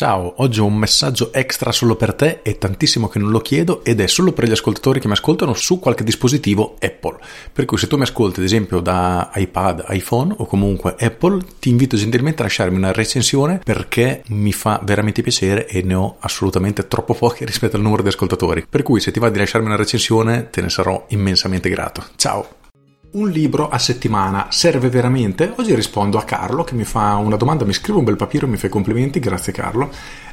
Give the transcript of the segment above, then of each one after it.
Ciao, oggi ho un messaggio extra solo per te, è tantissimo che non lo chiedo ed è solo per gli ascoltatori che mi ascoltano su qualche dispositivo Apple. Per cui se tu mi ascolti ad esempio da iPad, iPhone o comunque Apple, ti invito gentilmente a lasciarmi una recensione perché mi fa veramente piacere e ne ho assolutamente troppo poche rispetto al numero di ascoltatori. Per cui se ti va di lasciarmi una recensione te ne sarò immensamente grato. Ciao! Un libro a settimana serve veramente? Oggi rispondo a Carlo che mi fa una domanda, mi scrive un bel papiro, mi fa i complimenti, grazie Carlo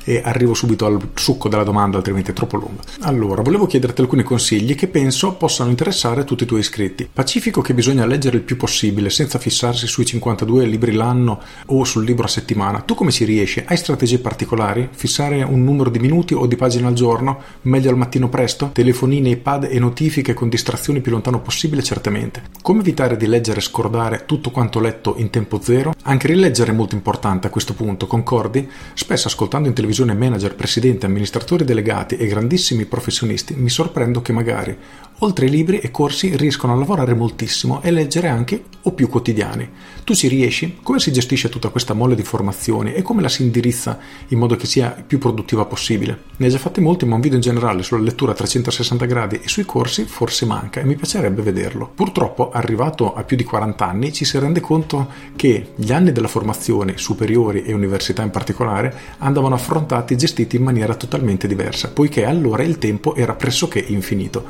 e arrivo subito al succo della domanda, altrimenti è troppo lunga. Allora, volevo chiederti alcuni consigli che penso possano interessare tutti i tuoi iscritti. Pacifico che bisogna leggere il più possibile senza fissarsi sui 52 libri l'anno o sul libro a settimana. Tu come ci riesci? Hai strategie particolari? Fissare un numero di minuti o di pagine al giorno? Meglio al mattino presto? Telefonini, iPad e notifiche con distrazioni più lontano possibile? Certamente. Come evitare di leggere e scordare tutto quanto letto in tempo zero? Anche rileggere è molto importante a questo punto, concordi? Spesso ascoltando in televisione manager, presidenti, amministratori delegati e grandissimi professionisti, mi sorprendo che magari oltre ai libri e corsi riescono a lavorare moltissimo e leggere anche o più quotidiani. Tu ci riesci? Come si gestisce tutta questa mole di formazioni e come la si indirizza in modo che sia più produttiva possibile? Ne hai già fatti molti, ma un video in generale sulla lettura a 360 gradi e sui corsi forse manca e mi piacerebbe vederlo. Purtroppo, arrivato a più di 40 anni, ci si rende conto che gli anni della formazione, superiori e università in particolare, andavano affrontati e gestiti in maniera totalmente diversa, poiché allora il tempo era pressoché infinito.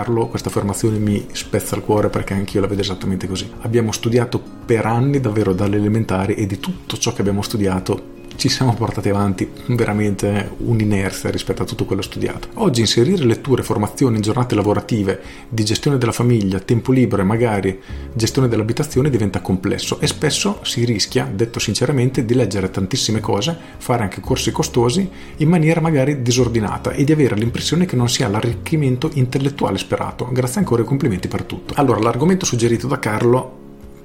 Carlo, questa affermazione mi spezza il cuore perché anch'io la vedo esattamente così. Abbiamo studiato per anni davvero dalle elementari e di tutto ciò che abbiamo studiato ci siamo portati avanti veramente un'inerzia rispetto a tutto quello studiato. Oggi inserire letture, formazioni giornate lavorative di gestione della famiglia, tempo libero e magari gestione dell'abitazione diventa complesso e spesso si rischia, detto sinceramente, di leggere tantissime cose, fare anche corsi costosi in maniera magari disordinata e di avere l'impressione che non sia l'arricchimento intellettuale sperato. Grazie ancora e complimenti per tutto. Allora, l'argomento suggerito da Carlo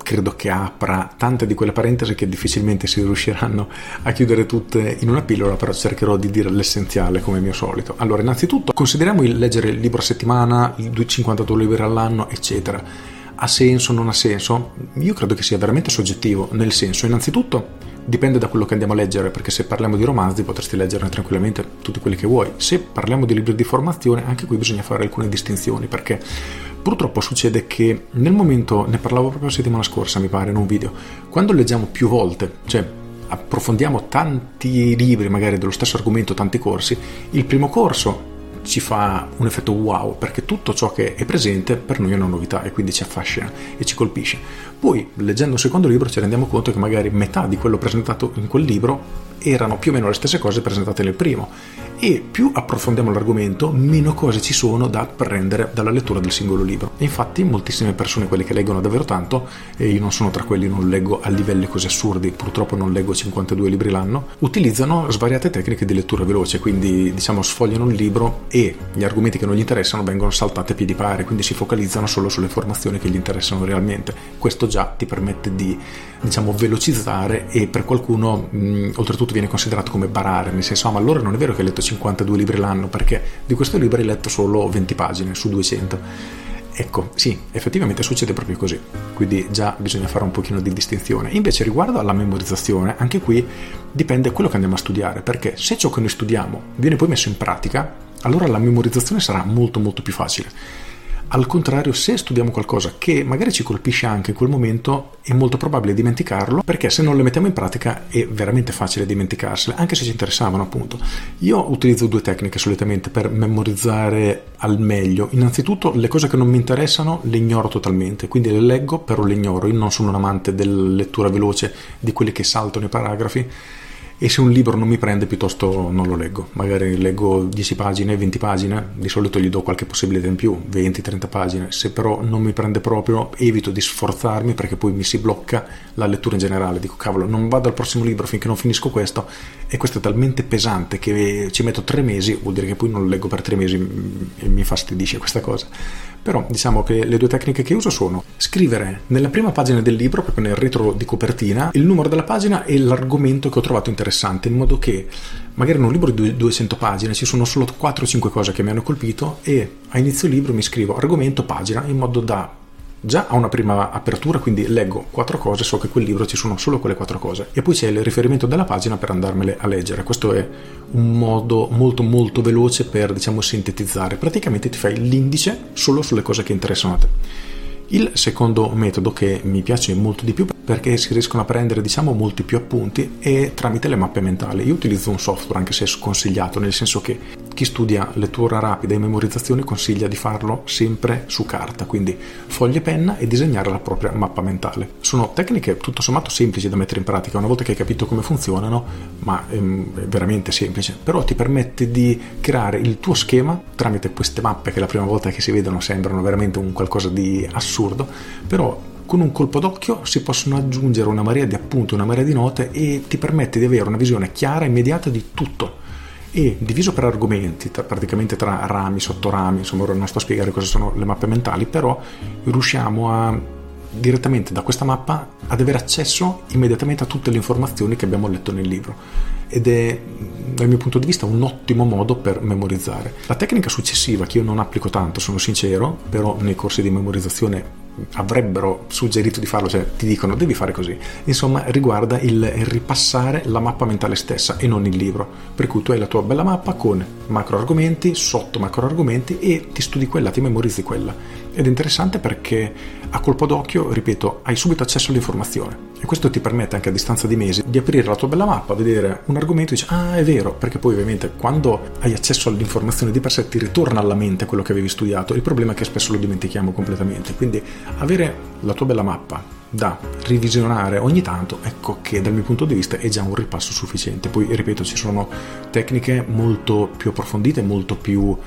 credo che apra tante di quelle parentesi che difficilmente si riusciranno a chiudere tutte in una pillola, però cercherò di dire l'essenziale come mio solito. Allora, innanzitutto, consideriamo il leggere il libro a settimana, i 52 libri all'anno, eccetera. Ha senso, non ha senso? Io credo che sia veramente soggettivo, nel senso, innanzitutto, dipende da quello che andiamo a leggere, perché se parliamo di romanzi potresti leggerne tranquillamente tutti quelli che vuoi. Se parliamo di libri di formazione, anche qui bisogna fare alcune distinzioni, perché Purtroppo succede che nel momento, ne parlavo proprio la settimana scorsa mi pare in un video, quando leggiamo più volte, cioè approfondiamo tanti libri magari dello stesso argomento, tanti corsi, il primo corso ci fa un effetto wow perché tutto ciò che è presente per noi è una novità e quindi ci affascina e ci colpisce. Poi leggendo il secondo libro ci rendiamo conto che magari metà di quello presentato in quel libro erano più o meno le stesse cose presentate nel primo e più approfondiamo l'argomento, meno cose ci sono da apprendere dalla lettura del singolo libro. E infatti moltissime persone, quelle che leggono davvero tanto, e io non sono tra quelli, non leggo a livelli così assurdi, purtroppo non leggo 52 libri l'anno, utilizzano svariate tecniche di lettura veloce, quindi diciamo sfogliano un libro e gli argomenti che non gli interessano vengono saltati a piedi pari, quindi si focalizzano solo sulle informazioni che gli interessano realmente. Questo già ti permette di diciamo velocizzare e per qualcuno mh, oltretutto viene considerato come barare, nel senso ah ma allora non è vero che hai letto 52 libri l'anno perché di questo libro hai letto solo 20 pagine su 200. Ecco, sì, effettivamente succede proprio così, quindi già bisogna fare un pochino di distinzione. Invece riguardo alla memorizzazione, anche qui dipende quello che andiamo a studiare, perché se ciò che noi studiamo viene poi messo in pratica, allora la memorizzazione sarà molto molto più facile. Al contrario, se studiamo qualcosa che magari ci colpisce anche in quel momento, è molto probabile dimenticarlo, perché se non le mettiamo in pratica è veramente facile dimenticarsele, anche se ci interessavano appunto. Io utilizzo due tecniche solitamente per memorizzare al meglio. Innanzitutto le cose che non mi interessano le ignoro totalmente, quindi le leggo però le ignoro. Io non sono un amante della lettura veloce di quelli che saltano i paragrafi e se un libro non mi prende piuttosto non lo leggo, magari leggo 10 pagine, 20 pagine, di solito gli do qualche possibilità in più, 20-30 pagine, se però non mi prende proprio evito di sforzarmi perché poi mi si blocca la lettura in generale, dico cavolo non vado al prossimo libro finché non finisco questo. E questo è talmente pesante che ci metto tre mesi, vuol dire che poi non lo leggo per tre mesi e mi fastidisce questa cosa Però diciamo che le due tecniche che uso sono scrivere nella prima pagina del libro, proprio nel retro di copertina, il numero della pagina e l'argomento che ho trovato interessante, in modo che magari in un libro di 200 pagine ci sono solo 4-5 cose che mi hanno colpito e a inizio libro mi scrivo argomento, pagina, in modo da già ha una prima apertura, quindi leggo quattro cose, so che quel libro ci sono solo quelle quattro cose e poi c'è il riferimento della pagina per andarmele a leggere. Questo è un modo molto molto veloce per diciamo sintetizzare. Praticamente ti fai l'indice solo sulle cose che interessano a te. Il secondo metodo che mi piace molto di più perché si riescono a prendere diciamo molti più appunti è tramite le mappe mentali. Io utilizzo un software anche se sconsigliato, nel senso che chi studia lettura rapida e memorizzazione consiglia di farlo sempre su carta, quindi foglie e penna e disegnare la propria mappa mentale. Sono tecniche tutto sommato semplici da mettere in pratica una volta che hai capito come funzionano, ma ehm, è veramente semplice, però ti permette di creare il tuo schema tramite queste mappe che la prima volta che si vedono sembrano veramente un qualcosa di assurdo, però con un colpo d'occhio si possono aggiungere una marea di appunti, una marea di note e ti permette di avere una visione chiara e immediata di tutto e diviso per argomenti, tra, praticamente tra rami, sottorami, insomma ora non sto a spiegare cosa sono le mappe mentali, però riusciamo a direttamente da questa mappa ad avere accesso immediatamente a tutte le informazioni che abbiamo letto nel libro ed è dal mio punto di vista un ottimo modo per memorizzare. La tecnica successiva che io non applico tanto, sono sincero, però nei corsi di memorizzazione avrebbero suggerito di farlo, cioè ti dicono devi fare così. Insomma, riguarda il ripassare la mappa mentale stessa e non il libro. Per cui tu hai la tua bella mappa con macro argomenti, sotto macro argomenti e ti studi quella, ti memorizzi quella. Ed è interessante perché a colpo d'occhio, ripeto, hai subito accesso all'informazione e questo ti permette anche a distanza di mesi di aprire la tua bella mappa, vedere un argomento e dici ah è vero, perché poi ovviamente quando hai accesso all'informazione di per sé ti ritorna alla mente quello che avevi studiato, il problema è che spesso lo dimentichiamo completamente, quindi avere la tua bella mappa da revisionare ogni tanto, ecco che dal mio punto di vista è già un ripasso sufficiente. Poi ripeto, ci sono tecniche molto più approfondite, molto più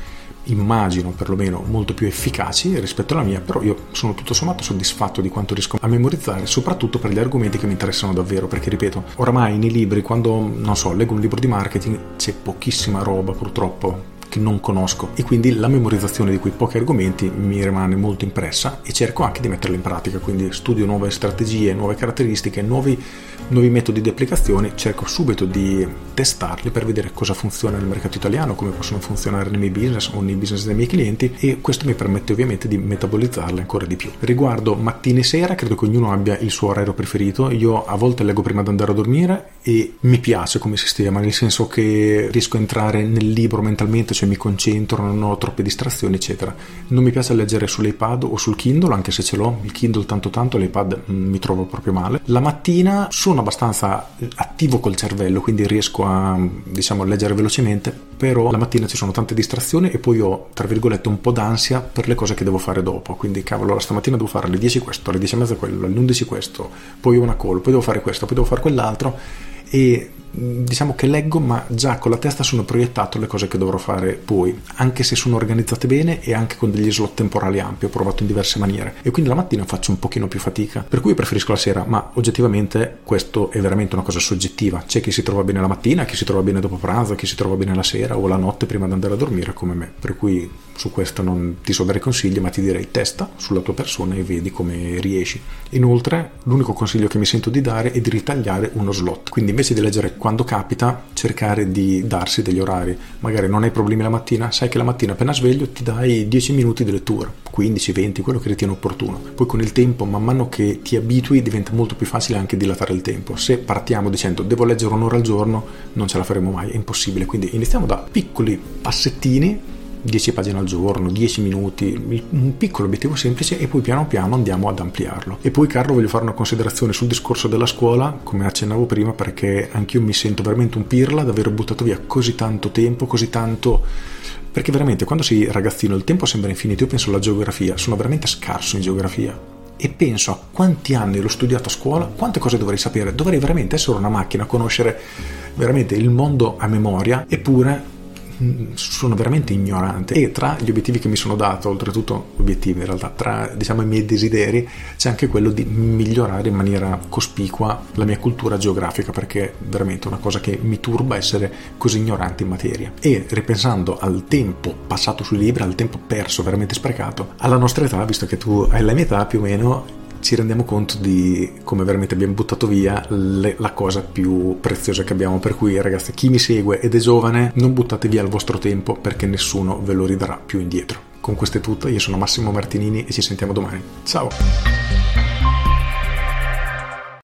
immagino perlomeno molto più efficaci rispetto alla mia, però io sono tutto sommato soddisfatto di quanto riesco a memorizzare, soprattutto per gli argomenti che mi interessano davvero, perché ripeto, oramai nei libri, quando non so, leggo un libro di marketing, c'è pochissima roba purtroppo che non conosco. E quindi la memorizzazione di quei pochi argomenti mi rimane molto impressa e cerco anche di metterla in pratica, quindi studio nuove strategie, nuove caratteristiche, nuovi, nuovi metodi di applicazione, cerco subito di testarli per vedere cosa funziona nel mercato italiano, come possono funzionare nei miei business o nei business dei miei clienti. E questo mi permette ovviamente di metabolizzarle ancora di più. Riguardo mattina e sera, credo che ognuno abbia il suo orario preferito, io a volte leggo prima di andare a dormire e mi piace come sistema, nel senso che riesco a entrare nel libro mentalmente cioè mi concentro, non ho troppe distrazioni, eccetera. Non mi piace leggere sull'iPad o sul Kindle, anche se ce l'ho, il Kindle tanto tanto, l'iPad mm, mi trovo proprio male. La mattina sono abbastanza attivo col cervello, quindi riesco a diciamo leggere velocemente, però la mattina ci sono tante distrazioni e poi ho, tra virgolette, un po' d'ansia per le cose che devo fare dopo. Quindi, cavolo, stamattina devo fare alle 10 questo, alle 10 e mezza quello, alle 11 questo, poi ho una call, poi devo fare questo, poi devo fare quell'altro e diciamo che leggo ma già con la testa sono proiettato le cose che dovrò fare poi anche se sono organizzate bene e anche con degli slot temporali ampi ho provato in diverse maniere. E quindi la mattina faccio un pochino più fatica. Per cui preferisco la sera ma oggettivamente questo è veramente una cosa soggettiva. C'è chi si trova bene la mattina chi si trova bene dopo pranzo chi si trova bene la sera o la notte prima di andare a dormire come me. Per cui su questo non ti so dare consigli ma ti direi testa sulla tua persona e vedi come riesci. Inoltre l'unico consiglio che mi sento di dare è di ritagliare uno slot. Quindi invece di leggere quando capita cercare di darsi degli orari. Magari non hai problemi la mattina, sai che la mattina appena sveglio ti dai 10 minuti di lettura, 15, 20, quello che ritieni opportuno. Poi con il tempo, man mano che ti abitui, diventa molto più facile anche dilatare il tempo. Se partiamo dicendo devo leggere un'ora al giorno, non ce la faremo mai, è impossibile. Quindi iniziamo da piccoli passettini 10 pagine al giorno, 10 minuti, un piccolo obiettivo semplice e poi piano piano andiamo ad ampliarlo. E poi Carlo voglio fare una considerazione sul discorso della scuola, come accennavo prima, perché anch'io mi sento veramente un pirla di aver buttato via così tanto tempo, così tanto... Perché veramente quando sei ragazzino il tempo sembra infinito, io penso alla geografia, sono veramente scarso in geografia. E penso a quanti anni l'ho studiato a scuola, quante cose dovrei sapere, dovrei veramente essere una macchina, conoscere veramente il mondo a memoria, eppure sono veramente ignorante. E tra gli obiettivi che mi sono dato, oltretutto obiettivi in realtà, tra diciamo i miei desideri c'è anche quello di migliorare in maniera cospicua la mia cultura geografica perché è veramente una cosa che mi turba essere così ignorante in materia. E ripensando al tempo passato sui libri, al tempo perso, veramente sprecato, alla nostra età, visto che tu hai la mia età più o meno, ci rendiamo conto di come veramente abbiamo buttato via le, la cosa più preziosa che abbiamo. Per cui, ragazzi, chi mi segue ed è giovane, non buttate via il vostro tempo perché nessuno ve lo ridarà più indietro. Con questo è tutto, io sono Massimo Martinini e ci sentiamo domani. Ciao!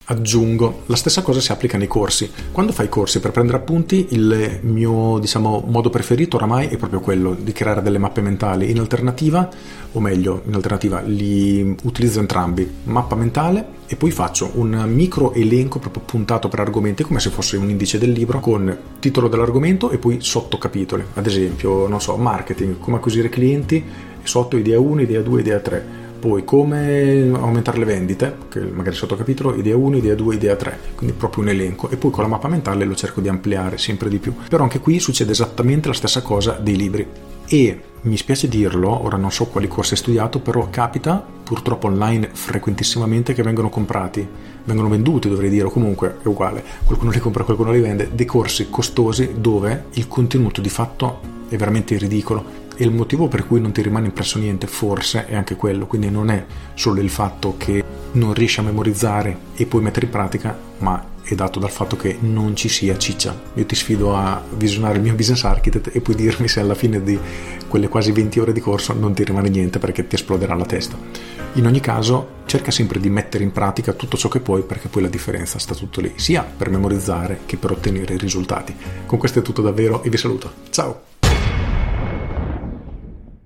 Aggiungo, la stessa cosa si applica nei corsi. Quando fai corsi per prendere appunti, il mio diciamo, modo preferito oramai è proprio quello di creare delle mappe mentali. In alternativa, o meglio, in alternativa, li utilizzo entrambi, mappa mentale e poi faccio un micro elenco proprio puntato per argomenti, come se fosse un indice del libro, con titolo dell'argomento e poi sottocapitoli. Ad esempio, non so, marketing, come acquisire clienti, sotto idea 1, idea 2, idea 3 poi come aumentare le vendite, che magari sottocapitolo, idea 1, idea 2, idea 3, quindi proprio un elenco. E poi con la mappa mentale lo cerco di ampliare sempre di più. Però anche qui succede esattamente la stessa cosa dei libri. E mi spiace dirlo, ora non so quali corsi hai studiato, però capita purtroppo online frequentissimamente che vengono comprati, vengono venduti dovrei dire, o comunque è uguale, qualcuno li compra, qualcuno li vende, dei corsi costosi dove il contenuto di fatto è veramente ridicolo e il motivo per cui non ti rimane impresso niente forse è anche quello, quindi non è solo il fatto che non riesci a memorizzare e poi mettere in pratica, ma è dato dal fatto che non ci sia ciccia. Io ti sfido a visionare il mio business architect e puoi dirmi se alla fine di quelle quasi 20 ore di corso non ti rimane niente perché ti esploderà la testa. In ogni caso, cerca sempre di mettere in pratica tutto ciò che puoi perché poi la differenza sta tutto lì, sia per memorizzare che per ottenere risultati. Con questo è tutto davvero e vi saluto. Ciao!